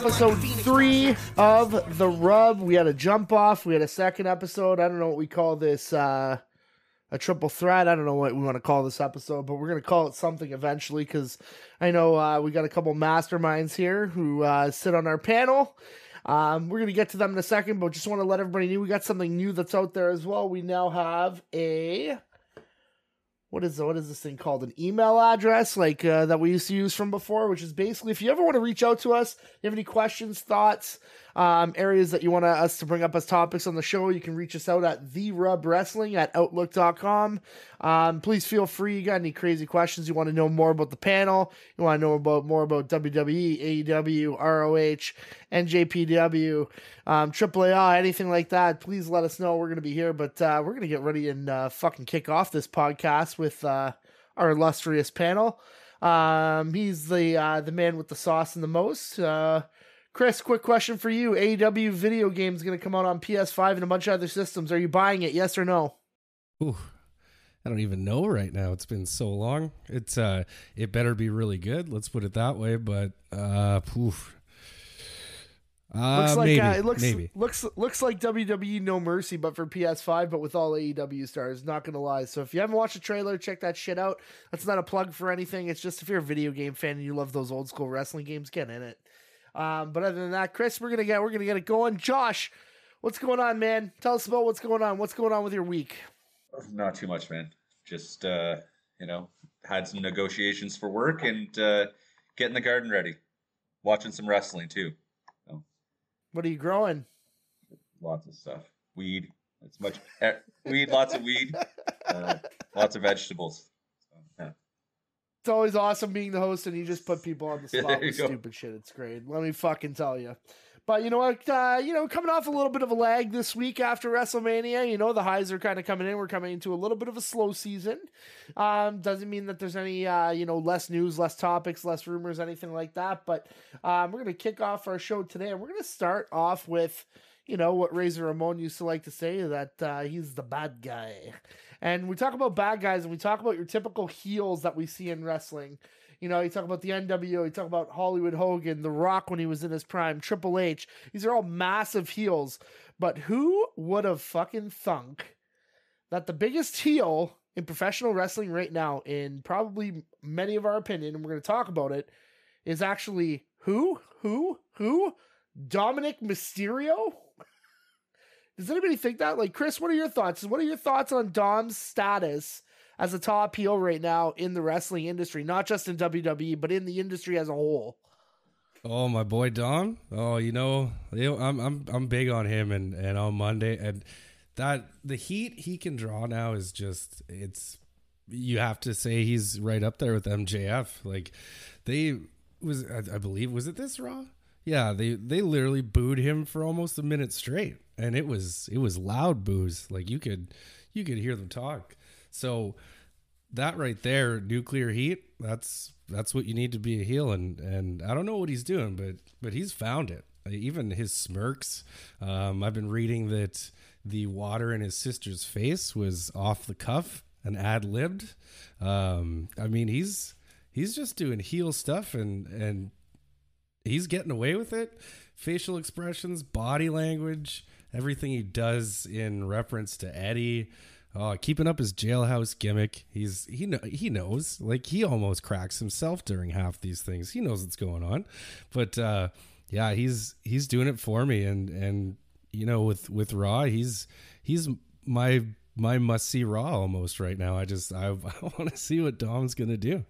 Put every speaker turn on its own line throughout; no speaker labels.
episode three of The Rub. We had a jump off. We had a second episode. I don't know what we call this. Uh, a triple threat. I don't know what we want to call this episode, but we're going to call it something eventually because I know uh, we got a couple masterminds here who uh, sit on our panel. Um, we're going to get to them in a second, but just want to let everybody know we got something new that's out there as well. We now have a what is what is this thing called? An email address like uh, that we used to use from before, which is basically if you ever want to reach out to us, you have any questions, thoughts, um, areas that you want us to bring up as topics on the show, you can reach us out at the rub wrestling at outlook.com. Um, please feel free. You got any crazy questions? You want to know more about the panel? You want to know about more about WWE, AEW, ROH, NJPW, um, AAA, anything like that? Please let us know. We're going to be here, but uh, we're going to get ready and uh, fucking kick off this podcast with uh, our illustrious panel. Um, he's the uh, the man with the sauce and the most. Uh, Chris, quick question for you. AEW video game is going to come out on PS5 and a bunch of other systems. Are you buying it? Yes or no?
Ooh, I don't even know right now. It's been so long. It's uh, it better be really good. Let's put it that way. But uh, poof. Uh,
looks like
maybe,
uh, it looks
maybe.
looks looks like WWE No Mercy, but for PS5, but with all AEW stars. Not gonna lie. So if you haven't watched the trailer, check that shit out. That's not a plug for anything. It's just if you're a video game fan and you love those old school wrestling games, get in it. Um, but other than that, Chris, we're gonna get we're gonna get it going. Josh, what's going on, man? Tell us about what's going on. What's going on with your week?
Not too much, man. Just uh, you know, had some negotiations for work and uh, getting the garden ready. Watching some wrestling too. So,
What are you growing?
lots of stuff. Weed. It's much eh, weed. Lots of weed. Uh, lots of vegetables. Yeah.
It's always awesome being the host and you just put people on the spot
you
with
go.
stupid shit. It's great. Let me fucking tell you. But you know what? Uh, you know, coming off a little bit of a lag this week after WrestleMania, you know, the highs are kind of coming in. We're coming into a little bit of a slow season. Um, doesn't mean that there's any, uh, you know, less news, less topics, less rumors, anything like that. But um, we're going to kick off our show today and we're going to start off with, you know, what Razor Ramon used to like to say that uh, he's the bad guy. And we talk about bad guys and we talk about your typical heels that we see in wrestling. You know, you talk about the NWO, you talk about Hollywood Hogan, The Rock when he was in his prime, Triple H. These are all massive heels. But who would have fucking thunk that the biggest heel in professional wrestling right now, in probably many of our opinion, and we're going to talk about it, is actually who? Who? Who? Dominic Mysterio? Does anybody think that? Like, Chris, what are your thoughts? What are your thoughts on Dom's status as a top heel right now in the wrestling industry, not just in WWE, but in the industry as a whole?
Oh, my boy Dom. Oh, you know, I'm I'm I'm big on him, and and on Monday, and that the heat he can draw now is just it's. You have to say he's right up there with MJF. Like they was, I, I believe, was it this Raw? Yeah, they they literally booed him for almost a minute straight, and it was it was loud boos. Like you could you could hear them talk. So that right there, nuclear heat. That's that's what you need to be a heel, and and I don't know what he's doing, but but he's found it. Even his smirks. Um, I've been reading that the water in his sister's face was off the cuff and ad libbed. Um, I mean, he's he's just doing heel stuff, and and he's getting away with it. Facial expressions, body language, everything he does in reference to Eddie. Oh, keeping up his jailhouse gimmick. He's he know he knows. Like he almost cracks himself during half these things. He knows what's going on. But uh yeah, he's he's doing it for me and and you know with with Raw, he's he's my my must see Raw almost right now. I just I, I want to see what Dom's going to do.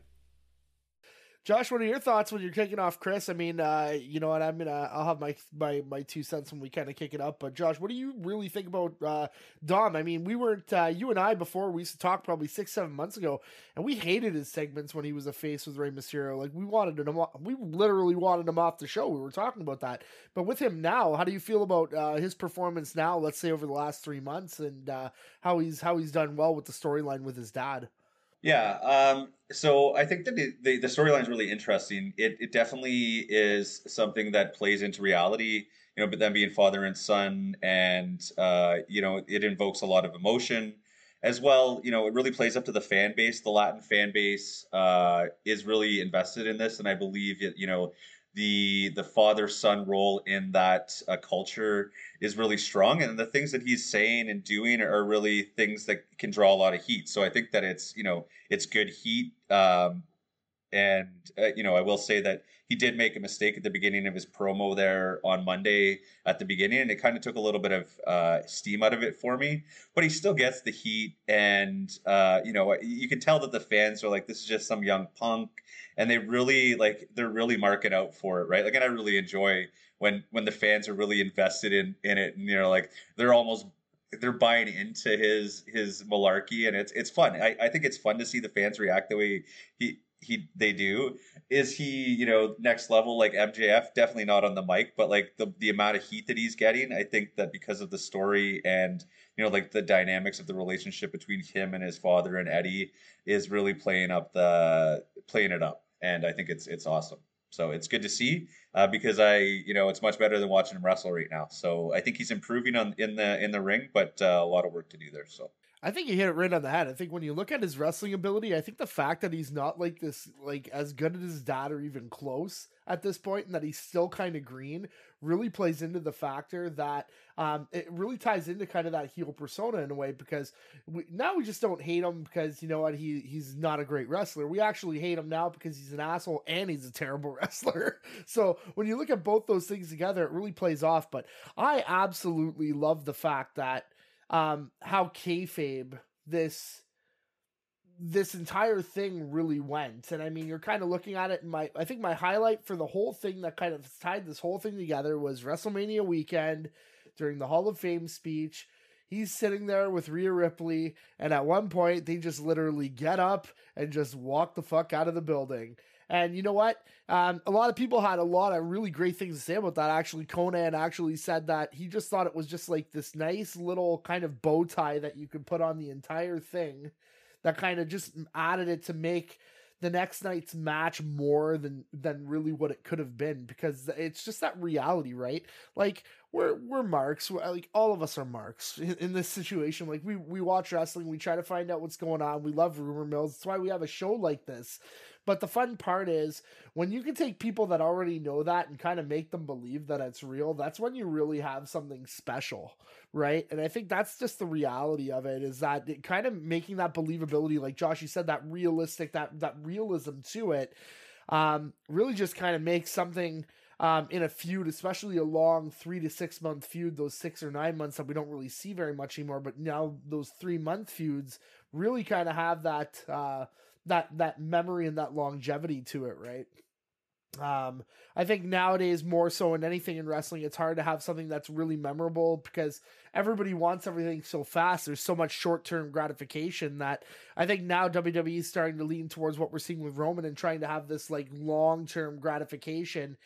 Josh, what are your thoughts when you're kicking off Chris? I mean, uh, you know what? I'm gonna I'll have my my my two cents when we kind of kick it up. But Josh, what do you really think about uh, Dom? I mean, we weren't uh, you and I before we used to talk probably six seven months ago, and we hated his segments when he was a face with Rey Mysterio. Like we wanted him, we literally wanted him off the show. We were talking about that. But with him now, how do you feel about uh, his performance now? Let's say over the last three months, and uh, how he's how he's done well with the storyline with his dad.
Yeah. Um, so I think that the, the, the storyline is really interesting. It, it definitely is something that plays into reality, you know, but then being father and son, and, uh, you know, it invokes a lot of emotion. as well, you know, it really plays up to the fan base. The Latin fan base uh, is really invested in this, and I believe it, you know the the father son role in that uh, culture is really strong, and the things that he's saying and doing are really things that can draw a lot of heat. So I think that it's you know it's good heat. Um, and uh, you know, I will say that he did make a mistake at the beginning of his promo there on Monday at the beginning, and it kind of took a little bit of uh, steam out of it for me. But he still gets the heat, and uh, you know, you can tell that the fans are like, "This is just some young punk," and they really like they're really marking out for it, right? Like, and I really enjoy when when the fans are really invested in in it, and you know, like they're almost they're buying into his his malarkey and it's it's fun. I, I think it's fun to see the fans react the way he he they do. Is he, you know, next level like MJF? Definitely not on the mic, but like the the amount of heat that he's getting, I think that because of the story and you know, like the dynamics of the relationship between him and his father and Eddie is really playing up the playing it up. And I think it's it's awesome. So it's good to see uh, because I, you know, it's much better than watching him wrestle right now. So I think he's improving on in the in the ring, but uh, a lot of work to do there. So
I think you hit it right on the head. I think when you look at his wrestling ability, I think the fact that he's not like this, like as good as his dad or even close at this point, and that he's still kind of green, really plays into the factor that um, it really ties into kind of that heel persona in a way because we, now we just don't hate him because you know what he he's not a great wrestler. We actually hate him now because he's an asshole and he's a terrible wrestler. so when you look at both those things together, it really plays off. But I absolutely love the fact that um, how kayfabe this this entire thing really went. And I mean, you're kind of looking at it. My, I think my highlight for the whole thing that kind of tied this whole thing together was WrestleMania weekend during the Hall of Fame speech. He's sitting there with Rhea Ripley, and at one point, they just literally get up and just walk the fuck out of the building. And you know what? Um, a lot of people had a lot of really great things to say about that. Actually, Konnan actually said that he just thought it was just like this nice little kind of bow tie that you could put on the entire thing that kind of just added it to make the next night's match more than than really what it could have been because it's just that reality right? Like we're we're marks. We're, like all of us are marks in, in, this situation. Like we we watch wrestling. We try to find out what's going on. We love rumor mills. That's why we have a show like this but the fun part is when you can take people that already know that and kind of make them believe that it's real, that's when you really have something special, right? And I think that's just the reality of it is that it kind of making that believability, like Josh, you said, that realistic, that that realism to it, um, really just kind of makes something um, in a feud, especially a long three to six month feud, those six or nine months that we don't really see very much anymore. But now those three month feuds really kind of have that uh, that that memory and that longevity to it, right? Um, I think nowadays more so in anything in wrestling, it's hard to have something that's really memorable because everybody wants everything so fast. There's so much short term gratification that I think now WWE is starting to lean towards what we're seeing with Roman and trying to have this like long term gratification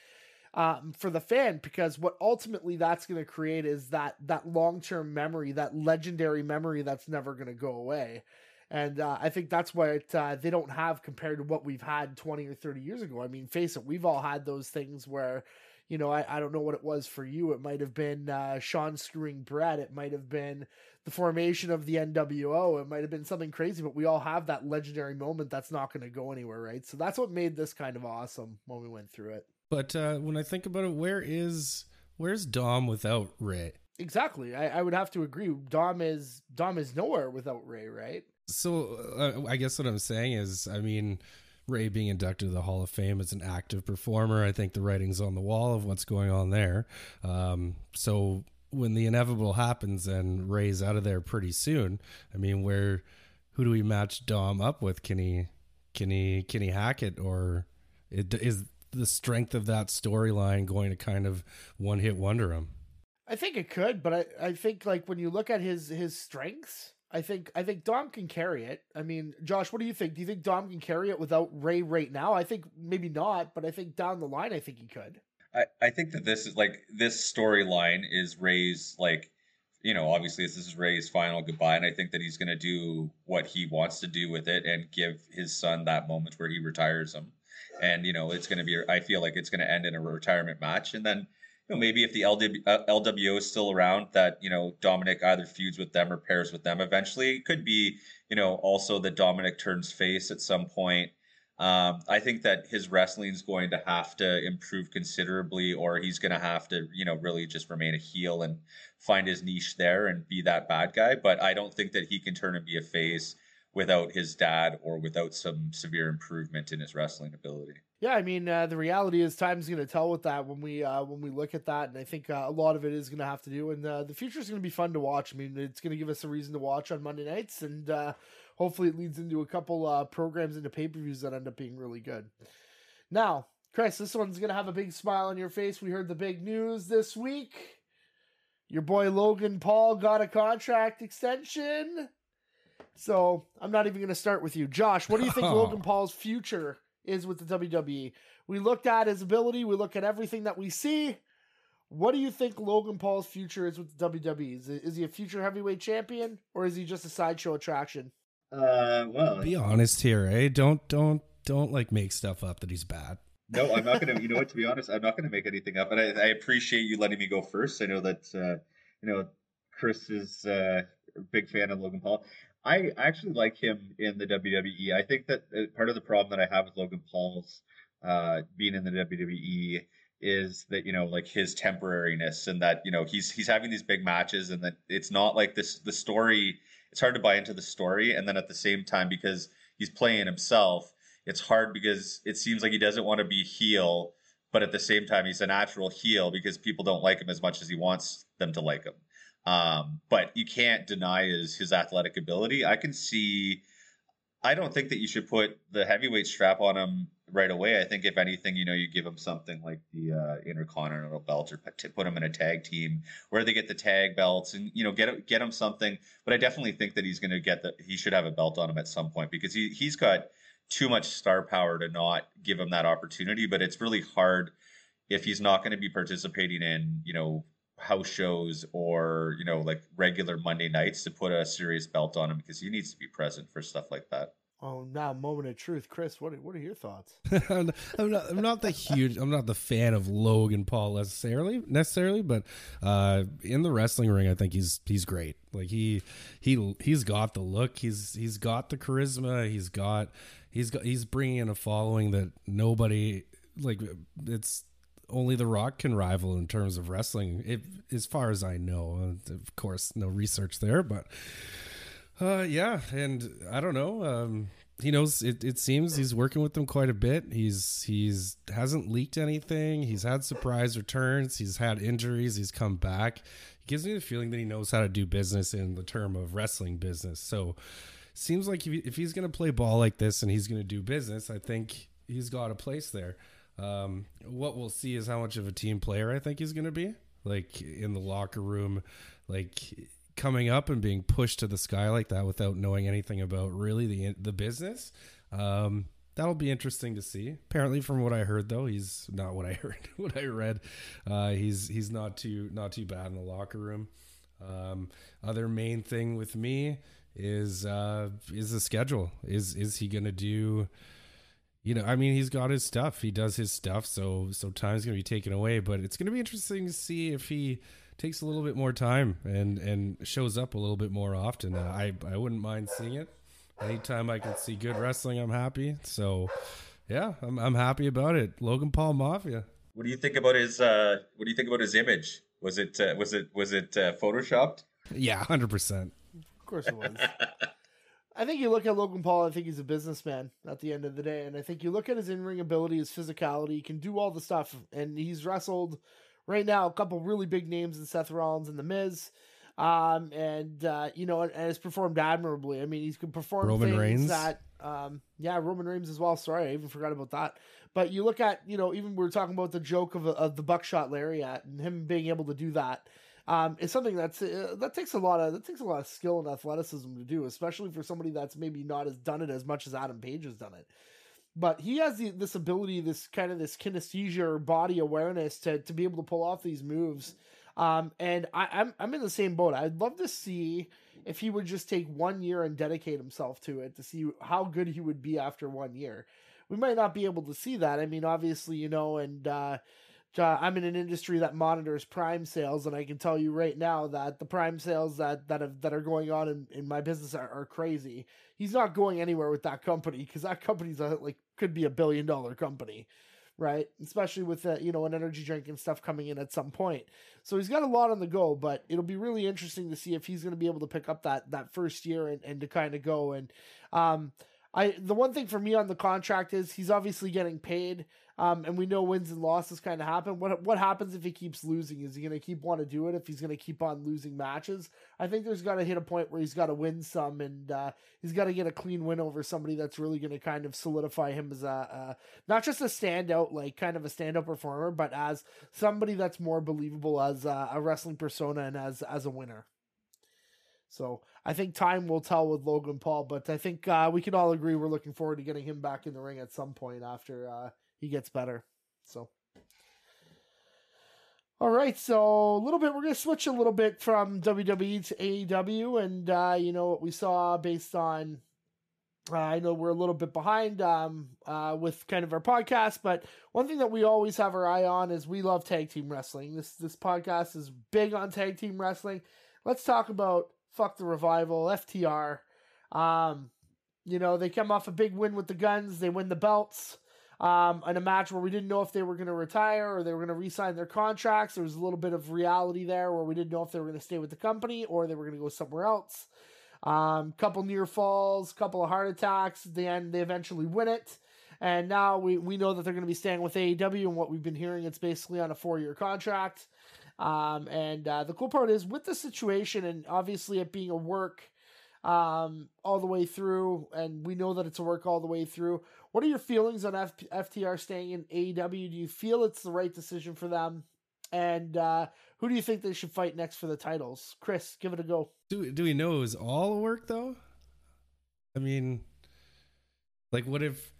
um, for the fan because what ultimately that's going to create is that that long term memory, that legendary memory that's never going to go away and uh, I think that's what uh, they don't have compared to what we've had 20 or 30 years ago. I mean, face it, we've all had those things where, you know, I, I don't know what it was for you. It might have been uh, Shawn screwing Bret. It might have been the formation of the NWO. It might have been something crazy, but we all have that legendary moment that's not going to go anywhere, right? So that's what made this kind of awesome when we went through it.
But uh, when I think about it, where is where's Dom without Rey?
Exactly. I, I would have to agree. Dom is Dom is nowhere without Rey, right?
So uh, I guess what I'm saying is, I mean, Rey being inducted to the Hall of Fame as an active performer, I think the writing's on the wall of what's going on there. Um, so when the inevitable happens and Rey's out of there pretty soon, I mean, where who do we match Dom up with? Can he can he can he hack it or it, is the strength of that storyline going to kind of one hit wonder him?
I think it could, but I, I think like when you look at his his strengths, I think I think Dom can carry it. I mean, Josh, what do you think? Do you think Dom can carry it without Rey right now? I think maybe not, but I think down the line, I think he could.
I, I think that this is like this storyline is Rey's like, you know, obviously this is Rey's final goodbye, and I think that he's going to do what he wants to do with it and give his son that moment where he retires him, and you know, it's going to be. I feel like it's going to end in a retirement match, and then you know, maybe if the LW, uh, LWO is still around, that you know Dominic either feuds with them or pairs with them eventually. It could be, you know, also that Dominic turns face at some point. Um, I think that his wrestling is going to have to improve considerably, or he's going to have to, you know, really just remain a heel and find his niche there and be that bad guy. But I don't think that he can turn and be a face without his dad or without some severe improvement in his wrestling ability.
Yeah, I mean, uh, the reality is time's going to tell with that when we uh, when we look at that, and I think uh, a lot of it is going to have to do, and uh, the future is going to be fun to watch. I mean, it's going to give us a reason to watch on Monday nights, and uh, hopefully, it leads into a couple uh, programs into pay per views that end up being really good. Now, Chris, this one's going to have a big smile on your face. We heard the big news this week. Your boy Logan Paul got a contract extension. So I'm not even going to start with you, Josh. What do you think Logan Paul's future is with the WWE. We looked at his ability, we look at everything that we see. What do you think Logan Paul's future is with the WWE? Is, is he a future heavyweight champion or is he just a sideshow attraction?
Uh, well,
Be honest here, eh? Don't don't don't like make stuff up that he's bad.
no, I'm not gonna. You know what? To be honest, I'm not gonna make anything up. And I, I appreciate you letting me go first. I know that uh, you know Chris is uh, a big fan of Logan Paul. I actually like him in the WWE. I think that uh, part of the problem that I have with Logan Paul's uh, being in the WWE is that you know like his temporariness and that you know he's he's having these big matches and that it's not like this the story. It's hard to buy into the story, and then at the same time because he's playing himself, it's hard because it seems like he doesn't want to be heel, but at the same time he's a natural heel because people don't like him as much as he wants them to like him. Um, but you can't deny his his athletic ability. I can see. I don't think that you should put the heavyweight strap on him right away. I think if anything, you know, you give him something like the uh, Intercontinental belt or put him in a tag team where they get the tag belts and you know get get him something. But I definitely think that he's going to get that. He should have a belt on him at some point because he he's got too much star power to not give him that opportunity. But it's really hard if he's not going to be participating in you know house shows or you know like regular Monday nights to put a serious belt on him because he needs to be present for stuff like that.
Oh, now moment of truth, Chris. What are, what are your thoughts?
I'm not I'm not the huge I'm not the fan of Logan Paul necessarily necessarily, but uh, in the wrestling ring, I think he's he's great. Like he he he's got the look. He's he's got the charisma. He's got he's got he's bringing in a following that nobody like. It's only The Rock can rival in terms of wrestling, if, as far as I know. Of course, no research there, but uh, yeah, and I don't know. Um, he knows. It, it seems he's working with them quite a bit. He's he's hasn't leaked anything. He's had surprise returns. He's had injuries. He's come back. He gives me the feeling that he knows how to do business in the term of wrestling business. So, seems like if he's going to play ball like this and he's going to do business, I think he's got a place there. Um, what we'll see is how much of a team player I think he's going to be, like in the locker room, like coming up and being pushed to the sky like that without knowing anything about really the the business. Um, that'll be interesting to see. Apparently, from what I heard, though, he's not what I heard. what I read, uh, he's he's not too not too bad in the locker room. Um, other main thing with me is uh, is the schedule. Is is he going to do? You know, I mean, he's got his stuff. He does his stuff, so so time's gonna be taken away. But it's gonna be interesting to see if he takes a little bit more time and and shows up a little bit more often. Uh, I I wouldn't mind seeing it. Anytime I can see good wrestling, I'm happy. So, yeah, I'm I'm happy about it. Logan Paul Mafia.
What do you think about his? Uh, what do you think about his image? Was it uh, was it was it uh, photoshopped?
Yeah, hundred percent.
Of course it was. I think you look at Logan Paul, I think he's a businessman at the end of the day. And I think you look at his in ring ability, his physicality, he can do all the stuff. And he's wrestled right now a couple really big names in Seth Rollins and The Miz. Um, and, uh, you know, and, and has performed admirably. I mean, he's can perform
Roman
things
Reigns.
that, um, yeah, Roman Reigns as well. Sorry, I even forgot about that. But you look at, you know, even we were talking about the joke of, of the buckshot lariat and him being able to do that um, is something that's uh, that takes a lot of that takes a lot of skill and athleticism to do, especially for somebody that's maybe not as done it as much as Adam Page has done it. But he has the, this ability, this kind of this kinesthesia or body awareness to to be able to pull off these moves. Um, and I, I'm I'm in the same boat. I'd love to see if he would just take one year and dedicate himself to it to see how good he would be after one year. We might not be able to see that. I mean, obviously, you know, and uh, uh, I'm in an industry that monitors prime sales, and I can tell you right now that the prime sales that that have, that are going on in, in my business are, are crazy. He's not going anywhere with that company because that company's a, like could be a billion dollar company, right? Especially with uh, you know an energy drink and stuff coming in at some point. So he's got a lot on the go, but it'll be really interesting to see if he's going to be able to pick up that that first year and, and to kind of go and um I the one thing for me on the contract is he's obviously getting paid, um, and we know wins and losses kind of happen. What what happens if he keeps losing? Is he going to keep want to do it? If he's going to keep on losing matches, I think there's got to hit a point where he's got to win some, and uh, he's got to get a clean win over somebody that's really going to kind of solidify him as a uh, not just a standout, like kind of a standout performer, but as somebody that's more believable as a, a wrestling persona and as as a winner. So I think time will tell with Logan Paul, but I think uh, we can all agree we're looking forward to getting him back in the ring at some point after uh, he gets better. So. All right, so a little bit, we're going to switch a little bit from WWE to AEW, and uh, you know what we saw based on. Uh, I know we're a little bit behind um, uh, with kind of our podcast, but one thing that we always have our eye on is we love tag team wrestling. This this podcast is big on tag team wrestling. Let's talk about fuck the revival, FTR. Um, you know, they come off a big win with the guns, they win the belts. Um, in a match where we didn't know if they were going to retire or they were going to re-sign their contracts. There was a little bit of reality there where we didn't know if they were going to stay with the company or they were going to go somewhere else. Um, couple near falls, couple of heart attacks. At the end, they eventually win it. And now we, we know that they're going to be staying with AEW. And what we've been hearing, it's basically on a four year contract. Um, and uh, the cool part is with the situation, and obviously it being a work um, all the way through, and we know that it's a work all the way through. What are your feelings on F- FTR staying in AEW? Do you feel it's the right decision for them? And uh, who do you think they should fight next for the titles? Chris, give it a go.
Do do we know it was all work though? I mean, like, what if,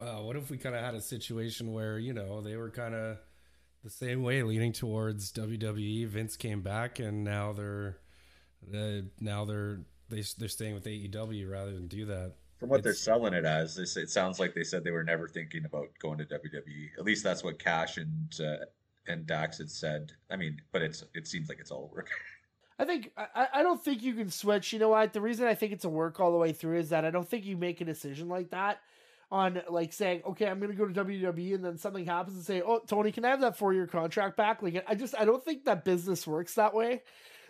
uh, what if we kind of had a situation where you know they were kind of the same way, leaning towards WWE. Vince came back, and now they're uh, now they're they, they're staying with AEW rather than do that.
From what they're selling it as, say- it sounds like they said they were never thinking about going to WWE. At least that's what Cash and uh, and Dax had said. I mean, but it's it seems like it's all work.
I think I, I don't think you can switch. You know what? The reason I think it's a work all the way through is that I don't think you make a decision like that on like saying, okay, I'm gonna go to WWE and then something happens and say, oh, Tony, can I have that four year contract back? Like, I just I don't think that business works that way.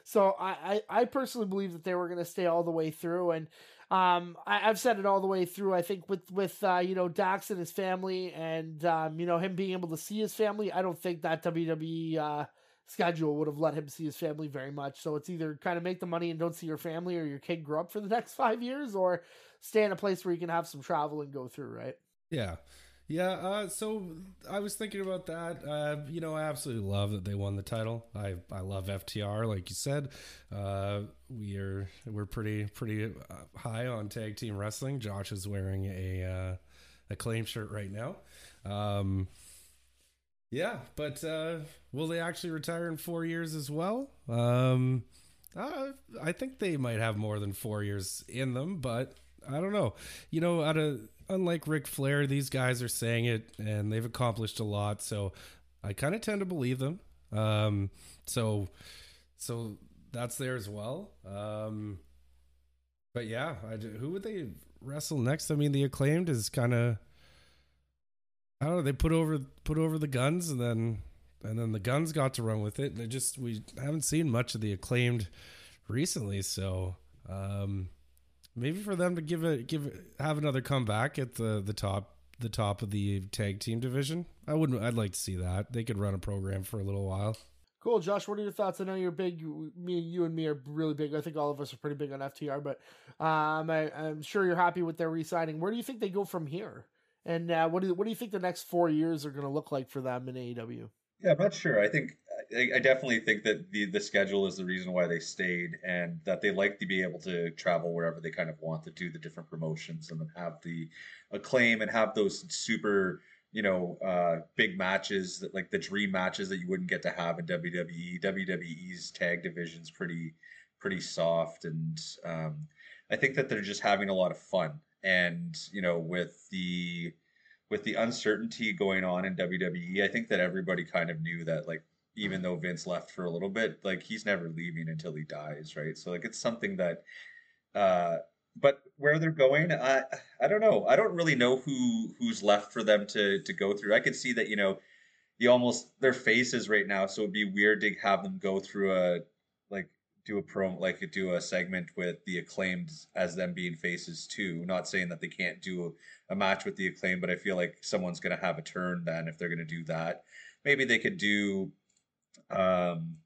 So I I, I personally believe that they were gonna stay all the way through and. Um, I, I've said it all the way through. I think with with uh, you know Dax and his family, and um, you know him being able to see his family, I don't think that WWE uh, schedule would have let him see his family very much. So it's either kind of make the money and don't see your family, or your kid grow up for the next five years, or stay in a place where you can have some travel and go through. Right?
Yeah. Yeah, uh, so I was thinking about that. Uh, you know, I absolutely love that they won the title. I I love FTR, like you said. Uh, we are we're pretty pretty uh, high on tag team wrestling. Josh is wearing a uh, a claim shirt right now. Um, yeah, but uh, will they actually retire in four years as well? Um, I think they might have more than four years in them, but I don't know. You know, out of unlike Ric Flair, these guys are saying it and they've accomplished a lot, so I kind of tend to believe them. Um, so, so that's there as well. Um, but yeah, I, who would they wrestle next? I mean, the acclaimed is kind of. I don't know. They put over put over the guns, and then and then the guns got to run with it. And it just we haven't seen much of the acclaimed recently. So um, maybe for them to give a give have another comeback at the the top the top of the tag team division. I wouldn't. I'd like to see that. They could run a program for a little while.
Cool, Josh. What are your thoughts? I know you're big. Me, you, and me are really big. I think all of us are pretty big on FTR, but um, I, I'm sure you're happy with their re-signing. Where do you think they go from here? And uh, what do what do you think the next four years are going to look like for them in AEW?
Yeah, I'm not sure. I think I, I definitely think that the the schedule is the reason why they stayed, and that they like to be able to travel wherever they kind of want to do the different promotions, and then have the acclaim and have those super you know uh, big matches that like the dream matches that you wouldn't get to have in WWE. WWE's tag division's pretty pretty soft, and um, I think that they're just having a lot of fun, and you know with the with the uncertainty going on in WWE, I think that everybody kind of knew that like even though Vince left for a little bit, like he's never leaving until he dies, right? So like it's something that uh but where they're going, I I don't know. I don't really know who who's left for them to to go through. I could see that, you know, you almost their faces right now, so it'd be weird to have them go through a like do a promo like do a segment with the acclaimed as them being faces too. Not saying that they can't do a, a match with the acclaimed, but I feel like someone's gonna have a turn then if they're gonna do that. Maybe they could do um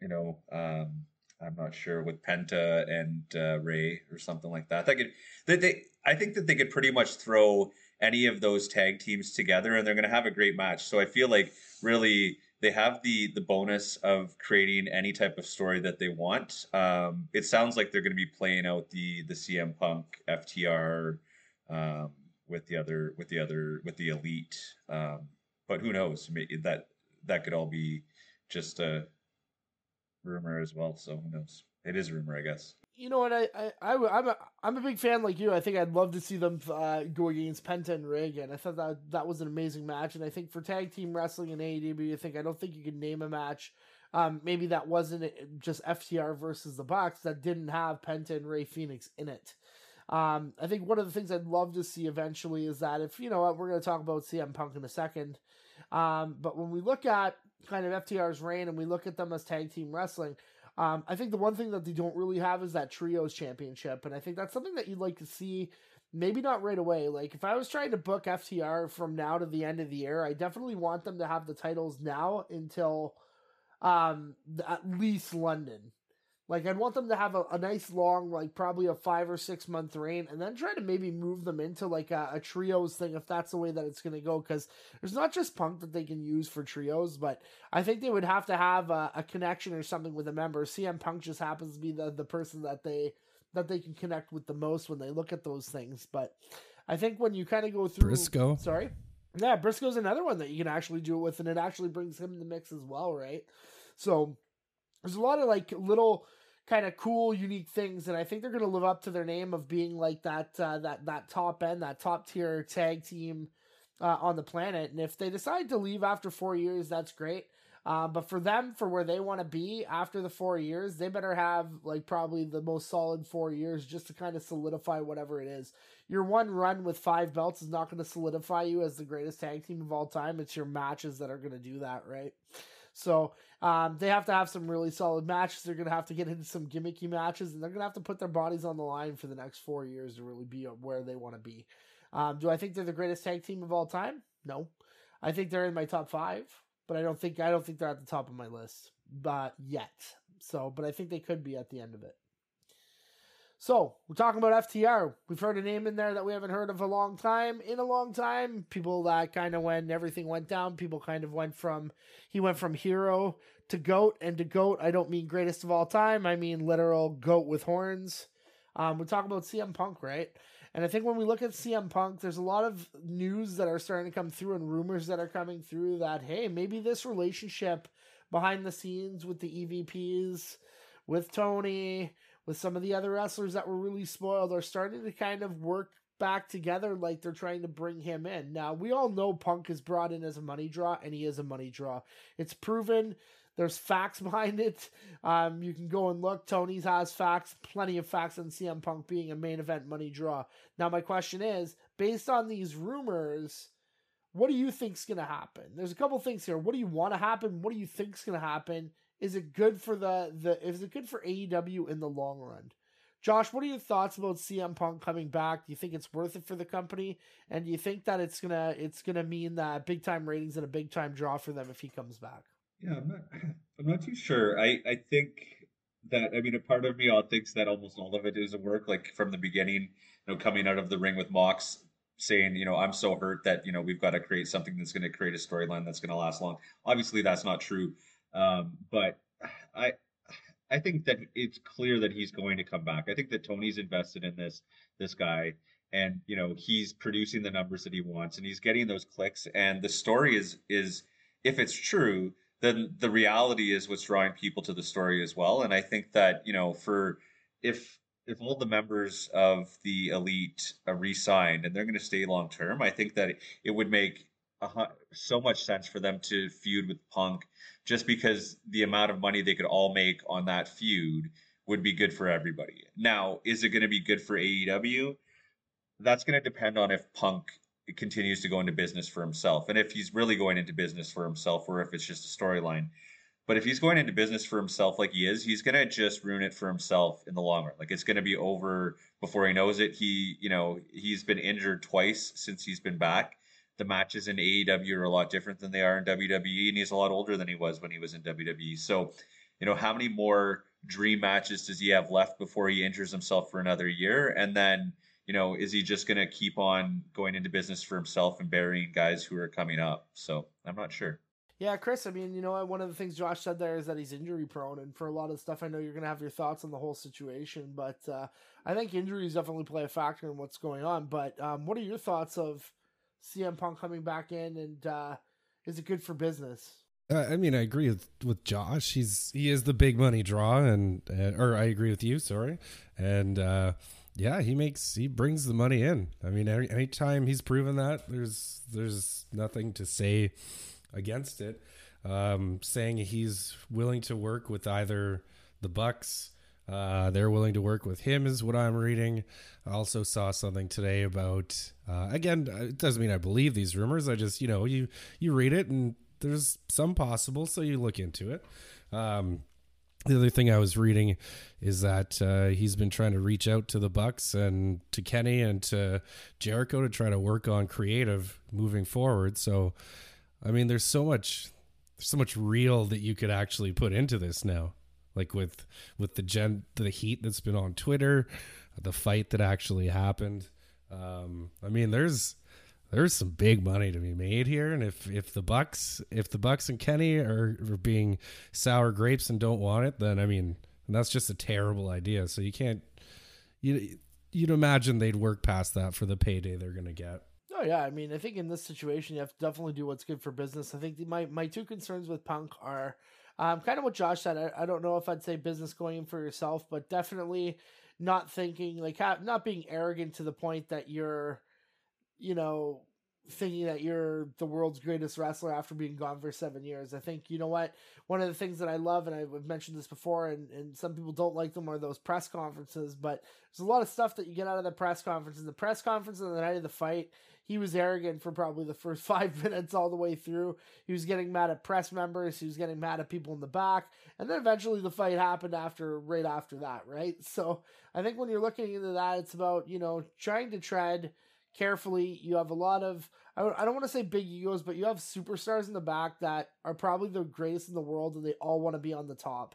you know um I'm not sure with Penta and uh, Rey or something like that. They could, they, they, I think that they could pretty much throw any of those tag teams together, and they're going to have a great match. So I feel like really they have the the bonus of creating any type of story that they want. Um, it sounds like they're going to be playing out the the CM Punk FTR um, with the other with the other with the elite, um, but who knows? That that could all be just a rumor as well. So who knows? It is rumor, I guess.
You know what? I, I, I, am a, I'm a big fan like you. I think I'd love to see them uh, go against Penta and Rey again. I thought that that was an amazing match, and I think for tag team wrestling in AEW, I think I don't think you can name a match. Um, maybe that wasn't just FTR versus the Bucks that didn't have Penta and Rey Fénix in it. Um, I think one of the things I'd love to see eventually is that if you know what we're going to talk about CM Punk in a second, um, but when we look at kind of FTR's reign and we look at them as tag team wrestling, um, I think the one thing that they don't really have is that trios championship, and I think that's something that you'd like to see. Maybe not right away. Like if I was trying to book FTR from now to the end of the year, I definitely want them to have the titles now until um at least London. Like I'd want them to have a, a nice long, like probably a five or six month reign, and then try to maybe move them into like a, a trios thing if that's the way that it's going to go. Because there's not just Punk that they can use for trios, but I think they would have to have a, a, connection or something with a member. CM Punk just happens to be the the person that they that they can connect with the most when they look at those things. But I think when you kind of go through
Briscoe,
sorry, yeah, Briscoe's another one that you can actually do it with, and it actually brings him in the mix as well, right? So there's a lot of like little kind of cool, unique things, and I think they're going to live up to their name of being like that uh, that that top end, that top tier tag team uh, on the planet. And if they decide to leave after four years, that's great. Uh, but for them, for where they want to be after the four years, they better have like probably the most solid four years just to kind of solidify whatever it is. Your one run with five belts is not going to solidify you as the greatest tag team of all time. It's your matches that are going to do that, right? So um, they have to have some really solid matches. They're going to have to get into some gimmicky matches, and they're going to have to put their bodies on the line for the next four years to really be where they want to be. Um, do I think they're the greatest tag team of all time? No, I think they're in my top five, but I don't think I don't think they're at the top of my list, but yet. So, but I think they could be at the end of it. So we're talking about FTR. We've heard a name in there that we haven't heard of a long time. In a long time, people that kind of when everything went down, people kind of went from he went from hero to goat, and to goat, I don't mean greatest of all time. I mean literal goat with horns. Um, we're talking about CM Punk, right? And I think when we look at CM Punk, there's a lot of news that are starting to come through and rumors that are coming through that hey, maybe this relationship behind the scenes with the EVPs, with Tony with some of the other wrestlers that were really spoiled are starting to kind of work back together like they're trying to bring him in. Now, we all know Punk is brought in as a money draw, and he is a money draw. It's proven. There's facts behind it. Um, you can go and look. Tony's has facts, plenty of facts on CM Punk being a main event money draw. Now, my question is based on these rumors, what do you think's going to happen? There's a couple things here. What do you want to happen? What do you think's going to happen? Is it good for the the is it good for AEW in the long run? Josh, what are your thoughts about CM Punk coming back? Do you think it's worth it for the company? And do you think that it's gonna it's gonna mean that big time ratings and a big time draw for them if he comes back?
Yeah, I'm not I'm not too sure. I I think that I mean a part of me all thinks that almost all of it is a work like from the beginning, you know, coming out of the ring with Mox saying, you know, I'm so hurt that, you know, we've got to create something that's going to create a storyline that's going to last long. Obviously that's not true. Um, but I I think that it's clear that he's going to come back. I think that Tony's invested in this this guy and you know he's producing the numbers that he wants and he's getting those clicks and the story is is if it's true then the reality is what's drawing people to the story as well and I think that you know for if if all the members of the elite uh, re-signed and they're going to stay long term, I think that it would make a, so much sense for them to feud with Punk, just because the amount of money they could all make on that feud would be good for everybody. Now, is it going to be good for AEW? That's going to depend on if Punk continues to go into business for himself and if he's really going into business for himself or if it's just a storyline. But if he's going into business for himself like he is, he's gonna just ruin it for himself in the long run. Like it's gonna be over before he knows it. He, you know, he's been injured twice since he's been back. The matches in AEW are a lot different than they are in WWE, and he's a lot older than he was when he was in WWE. So, you know, how many more dream matches does he have left before he injures himself for another year? And then, you know, is he just going to keep on going into business for himself and burying guys who are coming up? So I'm not sure.
Yeah, Chris, I mean, you know, one of the things Josh said there is that he's injury prone. And for a lot of stuff, I know you're going to have your thoughts on the whole situation. But uh, I think injuries definitely play a factor in what's going on. But um, what are your thoughts of CM Punk coming back in? And uh, is it good for business?
Uh, I mean, I agree with, with Josh. He's he is the big money draw, and, and or I agree with you. Sorry, and uh, yeah, he makes he brings the money in. I mean, any anytime he's proven that, there's there's nothing to say against it, um, saying he's willing to work with either the Bucks. Uh, they're willing to work with him, is what I'm reading. I also saw something today about. Uh, again, it doesn't mean I believe these rumors. I just, you know, you you read it and there's some possible, so you look into it. Um, the other thing I was reading is that uh, he's been trying to reach out to the Bucks and to Kenny and to Jericho to try to work on creative moving forward. So I mean, there's so much, there's so much real that you could actually put into this now. Like with with the gen the heat that's been on Twitter, the fight that actually happened. Um, I mean, there's there's some big money to be made here, and if if the Bucks if the Bucks and Kenny are, are being sour grapes and don't want it, then I mean that's just a terrible idea. So you can't you you'd imagine they'd work past that for the payday they're gonna get.
Oh yeah, I mean, I think in this situation you have to definitely do what's good for business. I think my my two concerns with Punk are um, kind of what Josh said. I, I don't know if I'd say business going in for yourself, but definitely not thinking like ha- not being arrogant to the point that you're, you know, thinking that you're the world's greatest wrestler after being gone for seven years. I think you know what one of the things that I love, and I've mentioned this before, and, and some people don't like them, are those press conferences. But there's a lot of stuff that you get out of the press conferences. The press conference on the night of the fight, he was arrogant for probably the first five minutes all the way through. He was getting mad at press members. He was getting mad at people in the back, and then eventually the fight happened after right after that, right? So I think when you're looking into that, it's about you know trying to tread carefully. You have a lot of, I don't want to say big egos, but you have superstars in the back that are probably the greatest in the world and they all want to be on the top.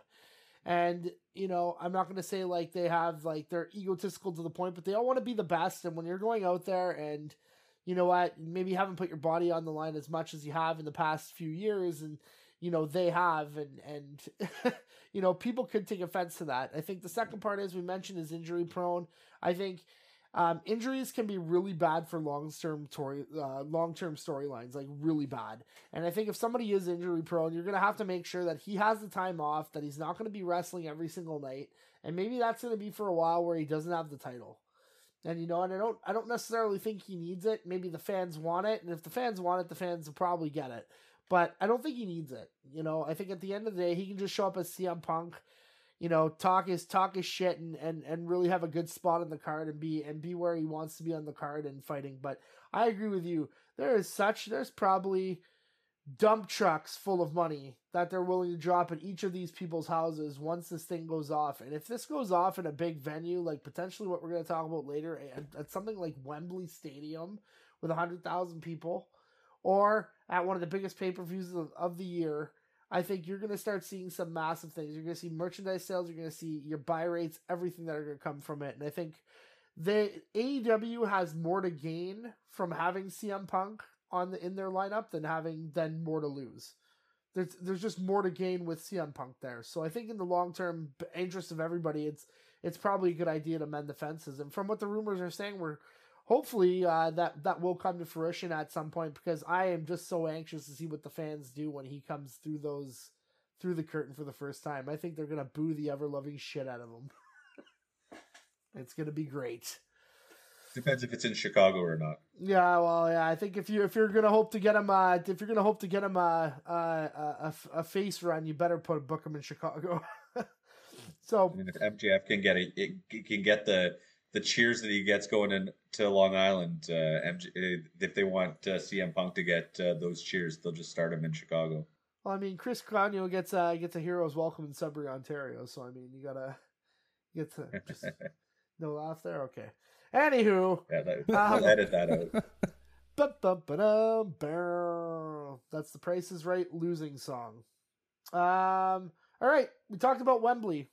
And, you know, I'm not going to say like they have, like, they're egotistical to the point, but they all want to be the best. And when you're going out there and, you know what, maybe you haven't put your body on the line as much as you have in the past few years and, you know, they have, and, and, you know, people could take offense to that. I think the second part, as we mentioned, is injury prone. I think um, injuries can be really bad for long term story, uh, long term storylines, like really bad. And I think if somebody is injury prone, you're gonna have to make sure that he has the time off, that he's not gonna be wrestling every single night, and maybe that's gonna be for a while where he doesn't have the title. And you know, and I don't, I don't necessarily think he needs it. Maybe the fans want it, and if the fans want it, the fans will probably get it. But I don't think he needs it. You know, I think at the end of the day, he can just show up as CM Punk you know, talk his talk his shit and, and and really have a good spot on the card and be and be where he wants to be on the card and fighting. But I agree with you. There is such there's probably dump trucks full of money that they're willing to drop at each of these people's houses once this thing goes off. And if this goes off in a big venue, like potentially what we're going to talk about later, at, at something like Wembley Stadium with 100,000 people, or at one of the biggest pay per views of, of the year, I think you're going to start seeing some massive things. You're going to see merchandise sales. You're going to see your buy rates, everything that are going to come from it. And I think the AEW has more to gain from having CM Punk on the in their lineup than having then more to lose. There's there's just more to gain with CM Punk there. So I think in the long term interest of everybody, it's it's probably a good idea to mend the fences. And from what the rumors are saying, we're hopefully uh, that that will come to fruition at some point because I am just so anxious to see what the fans do when he comes through those through the curtain for the first time. I think they're gonna boo the ever loving shit out of him. It's gonna be great.
Depends if it's in Chicago or not.
Yeah, well, yeah. I think if you if you're gonna hope to get him, uh, if you're gonna hope to get him uh, uh, a, a, a face run, you better put book him in Chicago. so
I mean, if MJF can get it, it can get the the cheers that he gets going into Long Island. Uh, MJ, uh, if they want uh, CM Punk to get uh, those cheers, they'll just start him in Chicago.
Well, I mean, Chris Cronio gets uh gets a hero's welcome in Sudbury, Ontario. So I mean, you gotta get to just no laugh there. Okay. Anywho,
yeah, that,
Um,
I'll edit that out.
That's the Price is Right losing song. Um. All right, we talked about Wembley.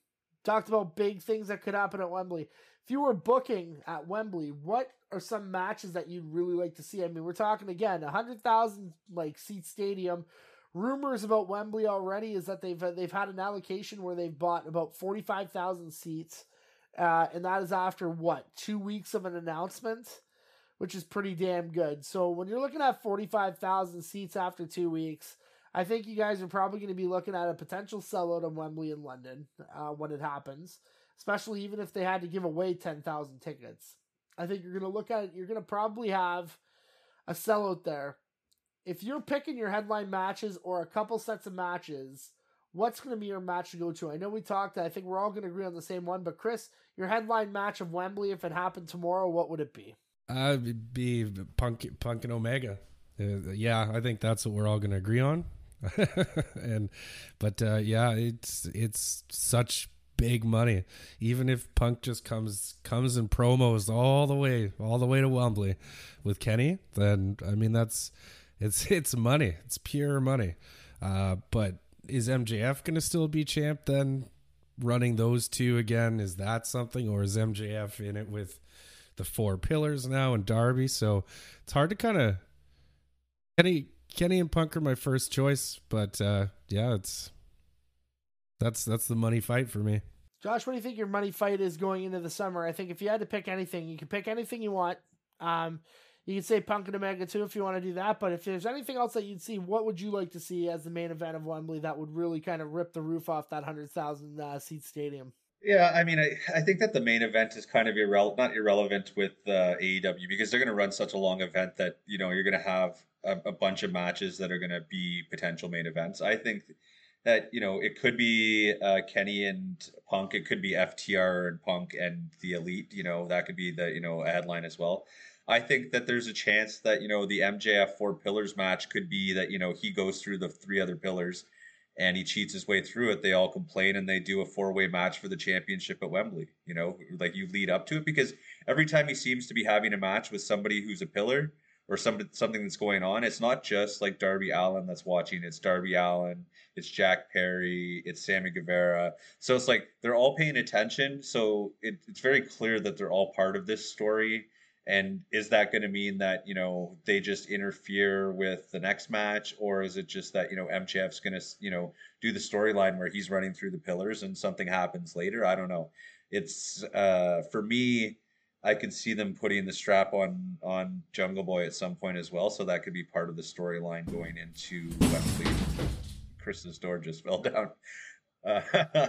Talked about big things that could happen at Wembley. If you were booking at Wembley, what are some matches that you'd really like to see? I mean, we're talking again, a hundred thousand like seat stadium. Rumors about Wembley already is that they've they've had an allocation where they've bought about forty five thousand seats, uh, and that is after what two weeks of an announcement which is pretty damn good. So when you're looking at 45,000 seats after two weeks, I think you guys are probably going to be looking at a potential sellout of Wembley in London uh, when it happens, especially even if they had to give away 10,000 tickets. I think you're going to look at it, you're going to probably have a sellout there. If you're picking your headline matches or a couple sets of matches, what's going to be your match to go to? I know we talked, I think we're all going to agree on the same one, but Chris, your headline match of Wembley, if it happened tomorrow, what would it be?
It'd be Punk, Punk and Omega. Uh, yeah, I think that's what we're all going to agree on. and, but uh, yeah, it's it's such big money. Even if Punk just comes comes in promos all the way all the way to Wembley with Kenny, then I mean that's it's it's money. It's pure money. Uh, but is MJF going to still be champ then? Running those two again, is that something, or is MJF in it with? the four pillars now and Darby. So it's hard to kind of Kenny Kenny and Punk are my first choice, but uh yeah, it's that's that's the money fight for me.
Josh, what do you think your money fight is going into the summer? I think if you had to pick anything, you can pick anything you want. Um, you can say Punk and Omega too if you want to do that. But if there's anything else that you'd see, what would you like to see as the main event of Wembley that would really kind of rip the roof off that hundred thousand uh, seat stadium?
Yeah, I mean, I, I think that the main event is kind of irrelevant, not irrelevant with uh, AEW because they're going to run such a long event that you know you're going to have a, a bunch of matches that are going to be potential main events. I think that you know it could be uh, Kenny and Punk, it could be FTR and Punk and the Elite. You know that could be the you know headline as well. I think that there's a chance that you know the MJF four pillars match could be that you know he goes through the three other pillars and he cheats his way through it, they all complain and they do a four way match for the championship at Wembley. You know, like you lead up to it because every time he seems to be having a match with somebody who's a pillar or somebody, something that's going on, it's not just like Darby Allin that's watching. It's Darby Allin, it's Jack Perry, it's Sammy Guevara. So it's like they're all paying attention. So it, it's very clear that they're all part of this story. And is that going to mean that you know they just interfere with the next match, or is it just that you know MJF's going to you know do the storyline where he's running through the pillars and something happens later? I don't know. It's uh, for me. I could see them putting the strap on on Jungle Boy at some point as well, so that could be part of the storyline going into Wembley. Chris's door just fell down. Uh,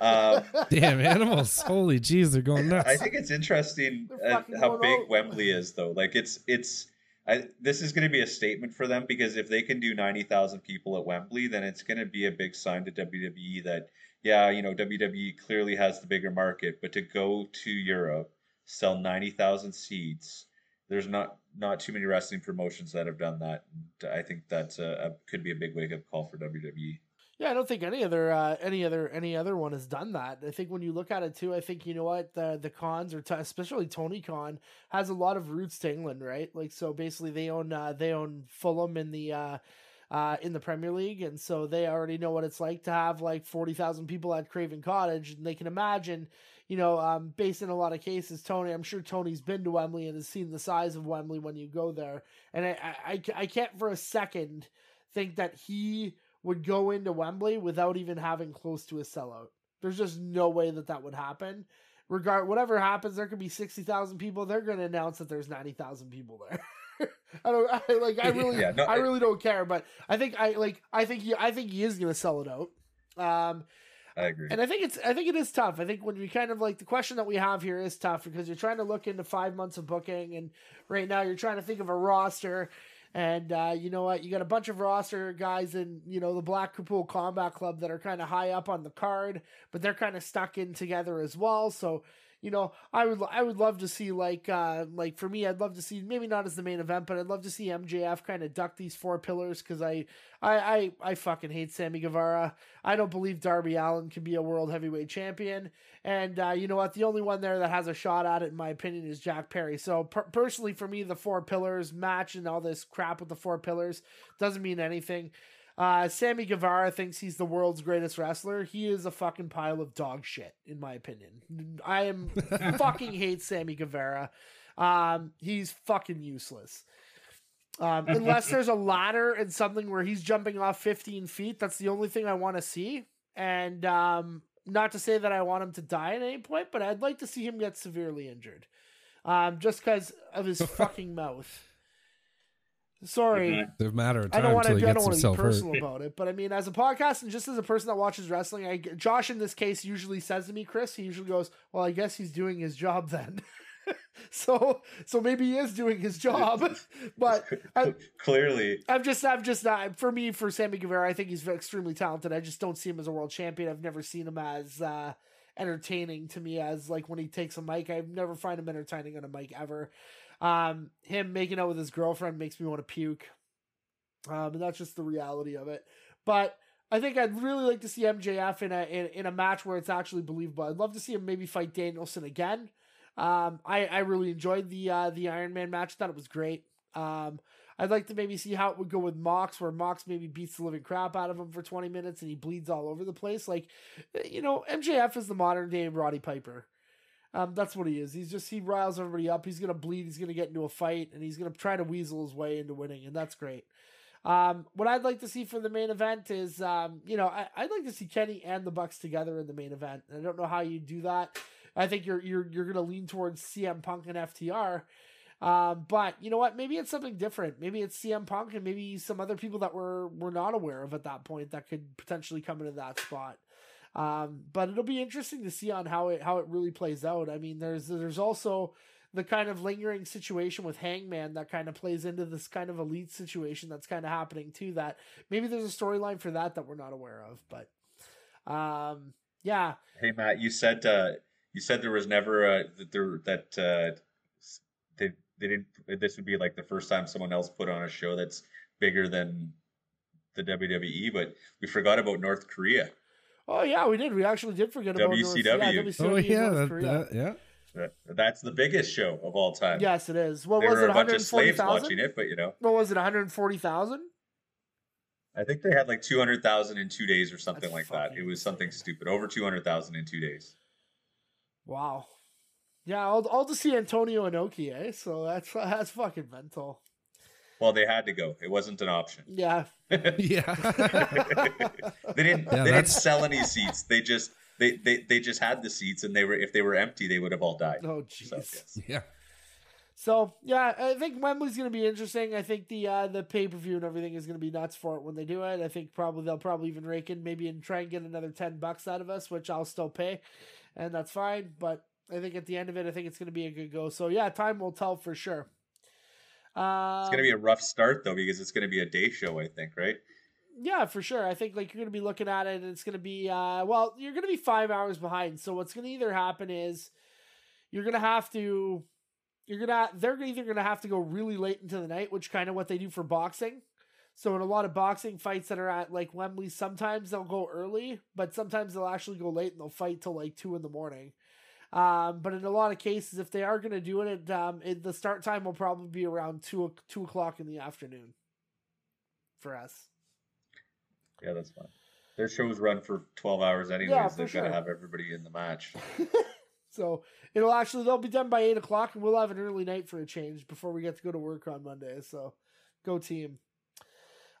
um,
Damn animals! Holy jeez, they're going nuts.
I think it's interesting
They're
uh,
fucking
how big
out.
Wembley is, though. Like it's it's. I, this is going to be a statement for them because if they can do ninety thousand people at Wembley, then it's going to be a big sign to WWE that yeah, you know WWE clearly has the bigger market, but to go to Europe, sell ninety thousand seats, there's not not too many wrestling promotions that have done that. I think a could be a big wake up call for. WWE.
Yeah, I don't think any other uh, any other any other one has done that. I think when you look at it too, I think you know what the the Khans or t- especially Tony Khan has a lot of roots to England, right? Like so, basically they own uh, they own Fulham in the uh, uh, in the Premier League, and so they already know what it's like to have like forty thousand people at Craven Cottage, and they can imagine. You know, um, based in a lot of cases, Tony, I'm sure Tony's been to Wembley and has seen the size of Wembley when you go there. And I, I, I, can't for a second think that he would go into Wembley without even having close to a sellout. There's just no way that that would happen. Regard whatever happens, there could be sixty thousand people. They're going to announce that there's ninety thousand people there. I don't I, like. I really,
Yeah, no,
I
I-
really don't care. But I think I like. I think he. I think he is going to sell it out. Um,
I agree.
And I think it's I think it is tough. I think when we kind of like the question that we have here is tough because you're trying to look into five months of booking, and right now you're trying to think of a roster. And uh, you know what? You got a bunch of roster guys in you know the Blackpool Combat Club that are kind of high up on the card, but they're kind of stuck in together as well. So you know, I would I would love to see like uh like for me, I'd love to see maybe not as the main event, but I'd love to see MJF kind of duck these four pillars because I, I I I fucking hate Sammy Guevara. I don't believe Darby Allin can be a world heavyweight champion, and uh, you know what? The only one there that has a shot at it, in my opinion, is Jack Perry. So per- personally, for me, the four pillars match and all this crap with the four pillars doesn't mean anything. Uh, Sammy Guevara thinks he's the world's greatest wrestler. He is a fucking pile of dog shit, in my opinion. I am fucking hate Sammy Guevara. Um, he's fucking useless. Um, unless there's a ladder and something where he's jumping off 15 feet, that's the only thing I want to see. And um, not to say that I want him to die at any point, but I'd like to see him get severely injured, um, just because of his fucking mouth. Sorry.
The matter of
I don't
time
want to. I don't want to be
himself hurt.
personal about it, but I mean, as a podcast and just as a person that watches wrestling, I Josh in this case usually says to me, Chris, he usually goes, "Well, I guess he's doing his job then." so, so maybe he is doing his job, but I,
Clearly,
I'm just, I'm just not. For me, for Sammy Guevara, I think he's extremely talented. I just don't see him as a world champion. I've never seen him as uh, entertaining to me as like when he takes a mic. I never find him entertaining on a mic ever. Um, him making out with his girlfriend makes me want to puke. Um, and that's just the reality of it. But I think I'd really like to see MJF in a in, in a match where it's actually believable. I'd love to see him maybe fight Danielson again. Um, I I really enjoyed the uh, the Iron Man match. Thought it was great. Um, I'd like to maybe see how it would go with Mox, where Mox maybe beats the living crap out of him for 20 minutes and he bleeds all over the place. Like, you know, MJF is the modern day Roddy Piper. Um, that's what he is. He's just he riles everybody up. He's gonna bleed. He's gonna get into a fight, and he's gonna try to weasel his way into winning, and that's great. Um, what I'd like to see for the main event is, um, you know, I, I'd like to see Kenny and the Bucks together in the main event. I don't know how you do that. I think you're you're you're gonna lean towards CM Punk and FTR. Um, but you know what? Maybe it's something different. Maybe it's CM Punk and maybe some other people that we're we're not aware of at that point that could potentially come into that spot. Um, but it'll be interesting to see on how it how it really plays out. I mean, there's there's also the kind of lingering situation with Hangman that kind of plays into this kind of elite situation that's kind of happening too. That maybe there's a storyline for that that we're not aware of. But um, yeah,
hey Matt, you said uh, you said there was never a that there that uh, they they didn't. This would be like the first time someone else put on a show that's bigger than the WWE, but we forgot about North Korea.
Oh yeah, we did. We actually did forget about North,
WCW.
yeah, WCW
Oh yeah,
North
that,
Korea.
that, yeah.
That's the biggest show of all time.
Yes, it is. What
there
was
were
it?
a bunch of
hundred forty
slaves watching it, but you know,
What was it? One hundred forty thousand.
I think they had like two hundred thousand in two days or something
That's
like that.
fucking
It was something stupid, over two hundred thousand in two days.
Wow. Yeah, I'll just see Antonio Inoki, eh? So that's that's fucking mental.
Well, they had to go. It wasn't an option.
Yeah.
Yeah.
They didn't.
Yeah,
they didn't sell any seats. They just they, they they just had the seats, and they were if they were empty, they would have all died.
Oh
So,
jeez.
yes.
yeah.
So yeah, I think Wembley's gonna be interesting. I think the uh, the pay per view and everything is gonna be nuts for it when they do it. I think probably they'll probably even rake in maybe and try and get another ten bucks out of us, which I'll still pay, and that's fine. But I think at the end of it, I think it's gonna be a good go. So yeah, time will tell for sure. Uh,
It's gonna be a rough start though because it's gonna be a day show. I think, right?
Yeah, for sure. I think like you're gonna be looking at it, and it's gonna be uh, well, you're gonna be five hours behind. So what's gonna either happen is you're gonna have to, you're gonna they're either gonna have to go really late into the night, which kind of what they do for boxing. So in a lot of boxing fights that are at like Wembley, sometimes they'll go early, but sometimes they'll actually go late and they'll fight till like two in the morning. Um, but in a lot of cases, if they are going to do it, it, um, it, the start time will probably be around two two o'clock in the afternoon for us.
Yeah, that's fine. Their shows run for twelve hours anyways.
Yeah,
They've
sure.
got to have everybody in the match.
So it'll actually they'll be done by eight o'clock, and we'll have an early night for a change before we get to go to work on Monday. So go team.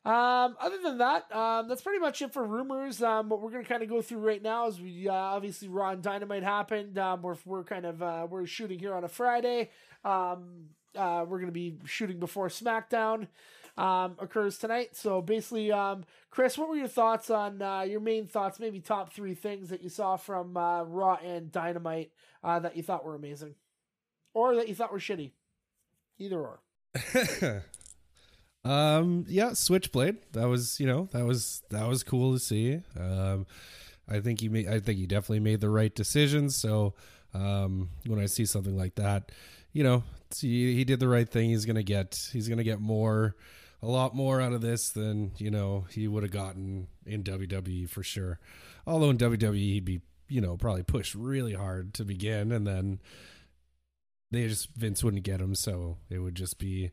Um, other than that, um, that's pretty much it for rumors. Um, what we're gonna kind of go through right now is we uh, obviously Raw and Dynamite happened. Um, we're we're kind of uh, we're shooting here on a Friday. Um, uh, we're gonna be shooting before SmackDown. um, occurs tonight. So basically, um, Chris, what were your thoughts on uh, your main thoughts? Maybe top three things that you saw from uh, Raw and Dynamite uh, that you thought were amazing, or that you thought were shitty. Either or.
um yeah switchblade. That was you know that was that was cool to see. Um i think he made i think he definitely made the right decisions so um when i see something like that you know he, he did the right thing. He's gonna get he's gonna get more a lot more out of this than you know he would have gotten in wwe for sure. Although in wwe he'd be you know probably pushed really hard to begin and then they just vince wouldn't get him. So it would just be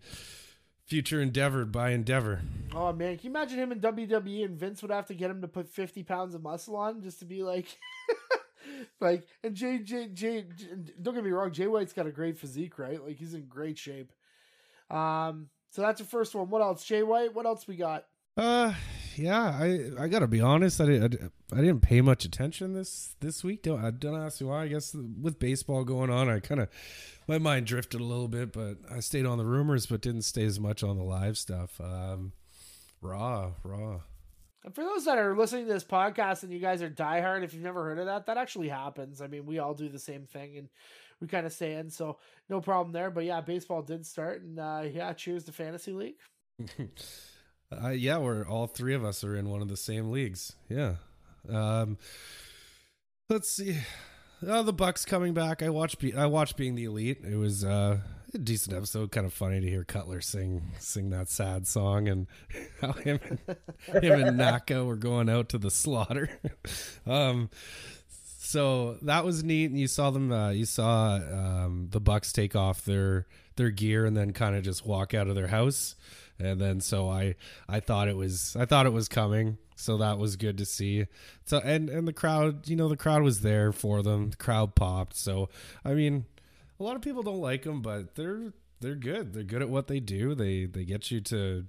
future endeavored by endeavor
Oh man, can you imagine him in WWE and Vince would have to get him to put fifty pounds of muscle on just to be like, like, and Jay, Jay, Jay, J- don't get me wrong, Jay White's got a great physique, right? Like he's in great shape. Um, so that's the first one. What else? Jay White. What else we got?
Uh, yeah, I I gotta be honest. I didn't I, didn't pay much attention this this week. Don't I don't ask you why. I guess with baseball going on, I kind of my mind drifted a little bit, but I stayed on the rumors, but didn't stay as much on the live stuff. Um, raw, raw.
And for those that are listening to this podcast and you guys are diehard, if you've never heard of that, that actually happens. I mean, we all do the same thing and we kind of stay in, so no problem there. But yeah, baseball did start, and uh, yeah, cheers to fantasy league.
Uh, yeah, we're all three of us are in one of the same leagues. Yeah. Um, let's see. Oh, the Bucks coming back. I watched. Be- I watched being the elite. It was uh, a decent episode. Kind of funny to hear Cutler sing sing that sad song and how him and, him and Naka were going out to the slaughter. um, so that was neat. And you saw them. Uh, you saw um, the Bucks take off their their gear and then kind of just walk out of their house and then so I I thought it was I thought it was coming, so that was good to see. So and and the crowd, you know, the crowd was there for them. The crowd popped. So I mean, a lot of people don't like them, but they're they're good. They're good at what they do. They they get you to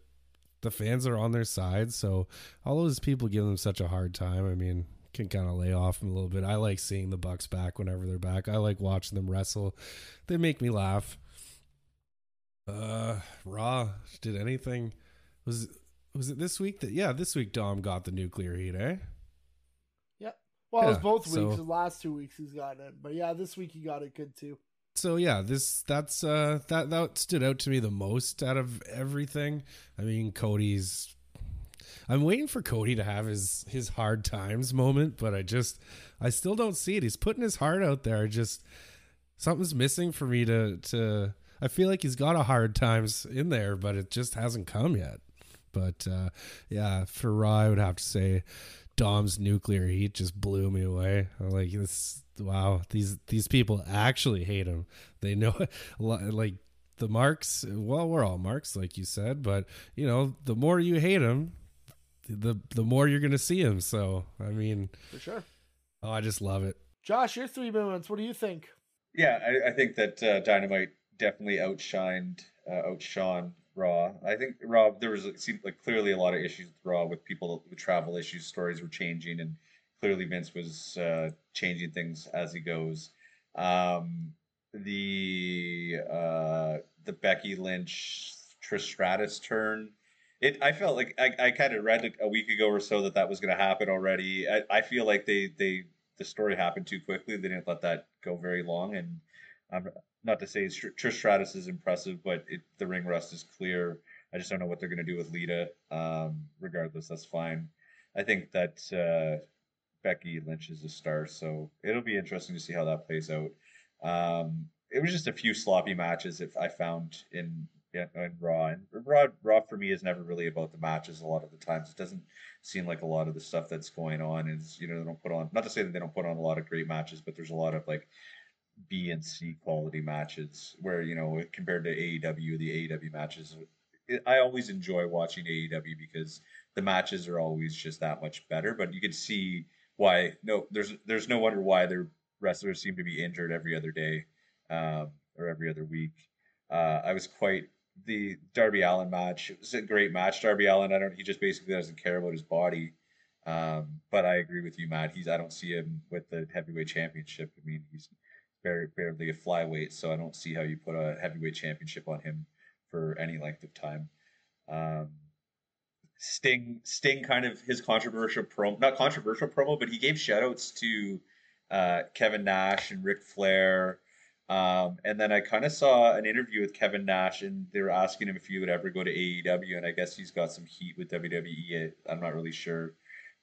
the fans are on their side. So all those people give them such a hard time. I mean, can kind of lay off them a little bit. I like seeing the Bucks back whenever they're back. I like watching them wrestle. They make me laugh. Uh, Raw did anything? Was was it this week that? Yeah, this week Dom got the nuclear heat, eh?
Yep. Well, it was
Yeah,
both
so-
weeks. The last two weeks he's gotten it, but yeah, this week he got it good too.
So yeah, this that's uh that that stood out to me the most out of everything. I mean, Cody's. I'm waiting for Cody to have his his hard times moment, but I just I still don't see it. He's putting his heart out there. I just something's missing for me to to. I feel like he's got a hard times in there, but it just hasn't come yet. But uh yeah, for Raw, I would have to say Dom's nuclear heat just blew me away. I'm like this wow, these these people actually hate him. They know like the marks, well, we're all marks like you said, but you know, the more you hate him, the the more you're going to see him. So, I mean,
For sure.
oh, I just love it.
Josh, your three moments. What do you think?
Yeah, I, I think that uh, Dynamite definitely outshined, uh, outshone Raw. I think Raw there was it seemed like clearly a lot of issues with Raw with people with travel issues. Stories were changing, and clearly Vince was uh, changing things as he goes. Um, the uh, the Becky Lynch Trish Stratus turn. It, I felt like I, I kind of read a week ago or so that that was going to happen already. I, I feel like they, they the story happened too quickly. They didn't let that go very long, and I'm not to say Tr- Trish Stratus is impressive, but it, the ring rust is clear. I just don't know what they're going to do with Lita. Um, regardless, that's fine. I think that uh, Becky Lynch is a star, so it'll be interesting to see how that plays out. Um, it was just a few sloppy matches if I found in in, in Raw, and Raw Raw for me is never really about the matches. A lot of the times, it doesn't seem like a lot of the stuff that's going on is you know they don't put on. Not to say that they don't put on a lot of great matches, but there's a lot of like B and C quality matches where you know compared to AEW, the AEW matches. it- I always enjoy watching AEW because the matches are always just that much better. But you can see why. No, there's there's no wonder why their wrestlers seem to be injured every other day um, or every other week. Uh, I was quite the Darby Allin match. It was a great match. Darby Allin, I don't. He just basically doesn't care about his body. Um, but I agree with you, Matt. He's. I don't see him with the heavyweight championship. I mean, he's barely, a flyweight, so I don't see how you put a heavyweight championship on him for any length of time. Um, Sting, Sting, kind of his controversial promo, not controversial promo, but he gave shoutouts to uh, Kevin Nash and Ric Flair. Um, and then I kind of saw an interview with Kevin Nash, and they were asking him if he would ever go to AEW, and I guess he's got some heat with WWE. I'm not really sure,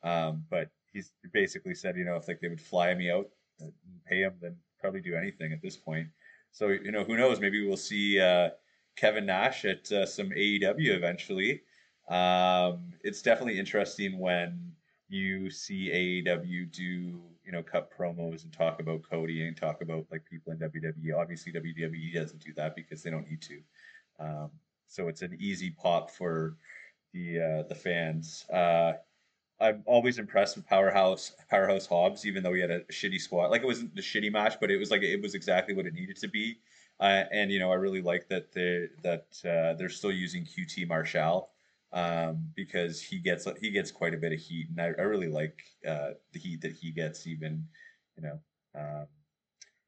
um, but he's basically said, you know, if like they would fly me out, and pay him, then probably do anything at this point. So you know, who knows? Maybe we'll see uh, Kevin Nash at uh, some AEW eventually. Um, it's definitely interesting when you see AEW do you know cut promos and talk about Cody and talk about like people in WWE. Obviously, WWE doesn't do that because they don't need to. Um, so it's an easy pop for the uh, the fans. Uh, I'm always impressed with Powerhouse Powerhouse Hobbs, even though he had a shitty squat. Like it wasn't the shitty match, but it was like it was exactly what it needed to be. Uh, and you know, I really like that they that uh, they're still using QT Marshall um, because he gets he gets quite a bit of heat, and I, I really like uh, the heat that he gets. Even you know, um,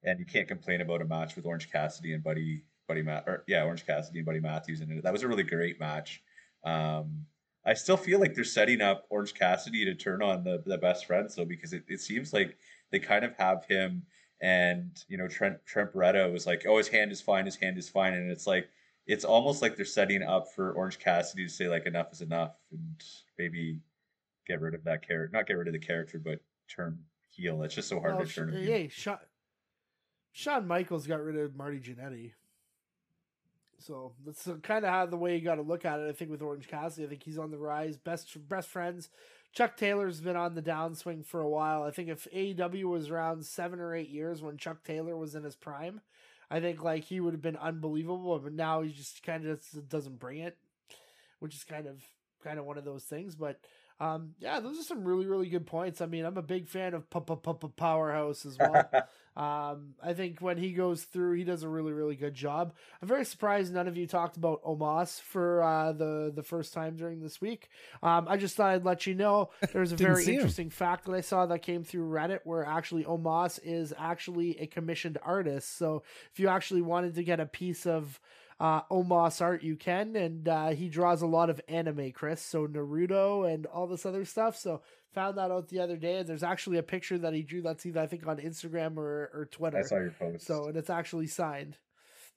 and you can't complain about a match with Orange Cassidy and Buddy Buddy Matt or yeah Orange Cassidy and Buddy Matthews it. That was a really great match. Um, I still feel like they're setting up Orange Cassidy to turn on the the best friends though, because it, it seems like they kind of have him and you know Trent Trent Beretta was like, oh his hand is fine, his hand is fine, and it's like it's almost like they're setting up for Orange Cassidy to say like enough is enough and maybe get rid of that character, not get rid of the character, but turn heel. It's just so hard
Well,
to turn.
Yeah,
Sean, heel.
hey, Shawn, Shawn Michaels got rid of Marty Jannetty. So that's kind of how the way you got to look at it. I think with Orange Cassidy, I think he's on the rise. Best best friends. Chuck Taylor's been on the downswing for a while. I think if AEW was around seven or eight years when Chuck Taylor was in his prime, I think like he would have been unbelievable. But now he just kind of doesn't bring it, which is kind of kind of one of those things. But um, yeah, those are some really really good points. I mean, I'm a big fan of Powerhouse as well. Um, I think when he goes through, he does a really, really good job. I'm very surprised none of you talked about Omos for uh, the the first time during this week. Um, I just thought I'd let you know there's a very
see him.
interesting fact that I saw that came through Reddit, where actually Omos is actually a commissioned artist. So if you actually wanted to get a piece of uh, Omos art, you can, and uh, he draws a lot of anime, Chris. So Naruto and all this other stuff. So found that out the other day, and there's actually a picture that he drew that's either I think on Instagram or or Twitter.
I saw your post.
So and it's actually signed.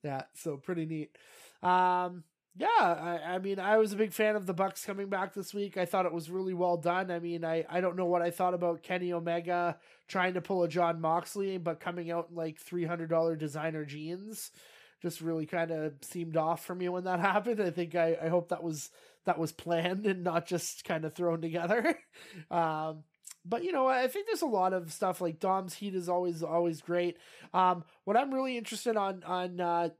Yeah, so pretty neat. Um, yeah, I, I mean, I was a big fan of the Bucks coming back this week. I thought it was really well done. I mean, I I don't know what I thought about Kenny Omega trying to pull a Jon Moxley, but coming out in like three hundred dollar designer jeans just really kind of seemed off for me when that happened. I think I, I hope that was that was planned and not just kind of thrown together. um, but you know, I think there's a lot of stuff like Dom's heat is always always great. Um, what I'm really interested on on uh,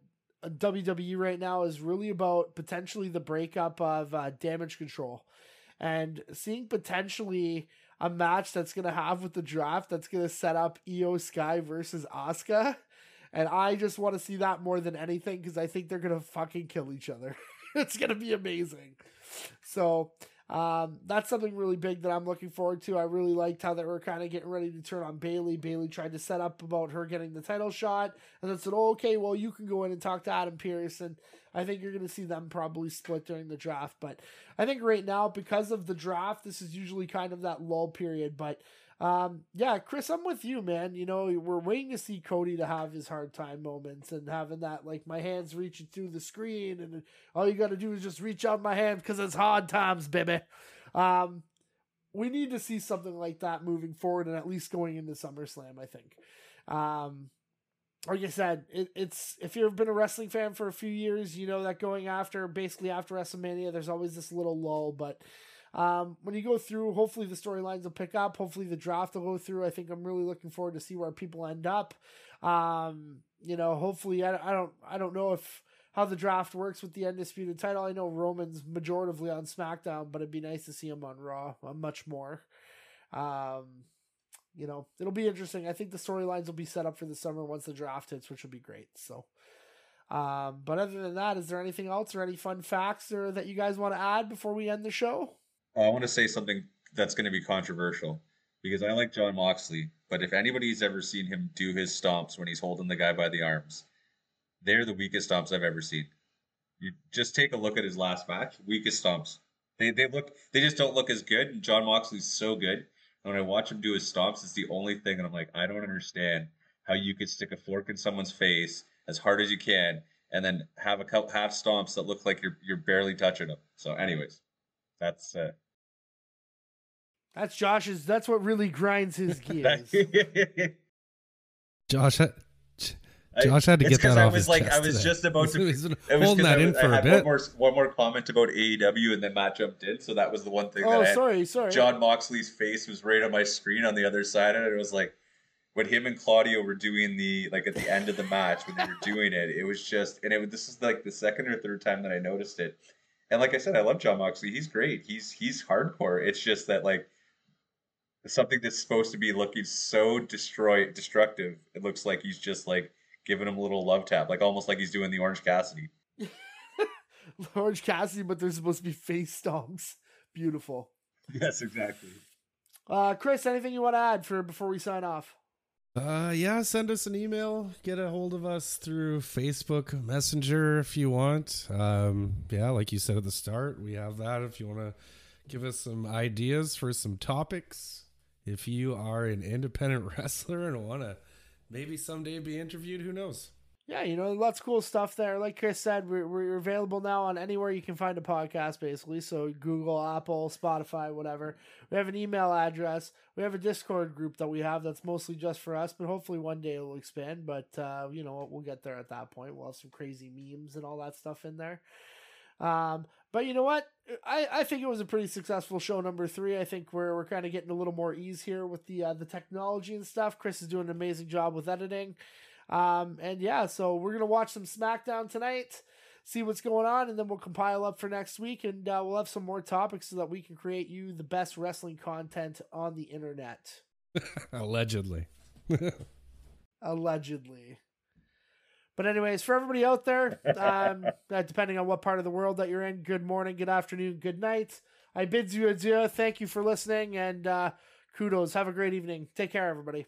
WWE right now is really about potentially the breakup of uh, Damage Control, and seeing potentially a match that's gonna have with the draft that's gonna set up Iyo Sky versus Asuka. And I just want to see that more than anything because I think they're gonna fucking kill each other. it's gonna be amazing. So um, that's something really big that I'm looking forward to. I really liked how they were kind of getting ready to turn on Bayley. Bayley tried to set up about her getting the title shot, and then said, oh, "Okay, well, you can go in and talk to Adam Pearce." And I think you're going to see them probably split during the draft. But I think right now, because of the draft, this is usually kind of that lull period. But um, yeah, Chris, I'm with you, man. You know, we're waiting to see Cody to have his hard time moments and having that, like, my hands reaching through the screen, and all you got to do is just reach out my hand because it's hard times, baby. Um, we need to see something like that moving forward and at least going into SummerSlam, I think. Um, like I said, it, it's if you've been a wrestling fan for a few years, you know that going after basically after WrestleMania, there's always this little lull, but um, when you go through, hopefully the storylines will pick up. Hopefully the draft will go through. I think I'm really looking forward to see where people end up. Um, you know, hopefully I, I don't I don't know if how the draft works with the undisputed title. I know Roman's majoritively on SmackDown, but it'd be nice to see him on Raw uh, much more. Um, you know, it'll be interesting. I think the storylines will be set up for the summer once the draft hits, which will be great. So, um, but other than that, is there anything else or any fun facts or that you guys want to add before we end the show?
I want to say something that's going to be controversial because I like Jon Moxley, but if anybody's ever seen him do his stomps when he's holding the guy by the arms, they're the weakest stomps I've ever seen. You just take a look at his last match. Weakest stomps. They they look they just don't look as good. And Jon Moxley's so good. And when I watch him do his stomps, it's the only thing, and I'm like, I don't understand how you could stick a fork in someone's face as hard as you can, and then have a couple half stomps that look like you're you're barely touching them. So, anyways, that's uh,
That's Josh's. That's what really grinds his gears.
Josh,
I-
Josh had to
it's
get that
'cause I
off
was
his
like,
chest
I was
today.
just about to.
He's been
It was
holding
'cause
that
I,
in for
I
a
had
bit.
one more one more comment about AEW, and then Matt jumped in, so that was the one thing that
oh,
I had.
sorry, sorry.
Jon Moxley's face was right on my screen on the other side and it. It was like when him and Claudio were doing the like at the end of the match when they were doing it. It was just, and it this is like the second or third time that I noticed it. And like I said, I love Jon Moxley. He's great. He's he's hardcore. It's just that like something that's supposed to be looking so destroy destructive. It looks like he's just like giving him a little love tap, like almost like he's doing the Orange Cassidy.
Orange Cassidy, but there's supposed to be face stomps. Beautiful.
Yes, exactly.
Uh, Chris, anything you want to add for before we sign off?
Uh, yeah, send us an email. Get a hold of us through Facebook Messenger if you want. Um, yeah, like you said at the start, we have that. If you want to give us some ideas for some topics, if you are an independent wrestler and want to maybe someday be interviewed, who knows?
Yeah, you know, lots of cool stuff there. Like Chris said, we're, we're available now on anywhere you can find a podcast, basically. So Google, Apple, Spotify, whatever. We have an email address. We have a Discord group that we have that's mostly just for us, but hopefully one day it'll expand. But, uh, you know, we'll get there at that point. We'll have some crazy memes and all that stuff in there. Um, but you know what? I, I think it was a pretty successful show number three. I think we're, we're kind of getting a little more ease here with the uh, the technology and stuff. Chris is doing an amazing job with editing. Um, and yeah, so we're gonna watch some SmackDown tonight, see what's going on, and then we'll compile up for next week, and uh, we'll have some more topics so that we can create you the best wrestling content on the internet.
Allegedly.
Allegedly. But anyways, for everybody out there, um, uh, depending on what part of the world that you're in, good morning, good afternoon, good night. I bid you adieu. Thank you for listening, and uh, kudos. Have a great evening. Take care, everybody.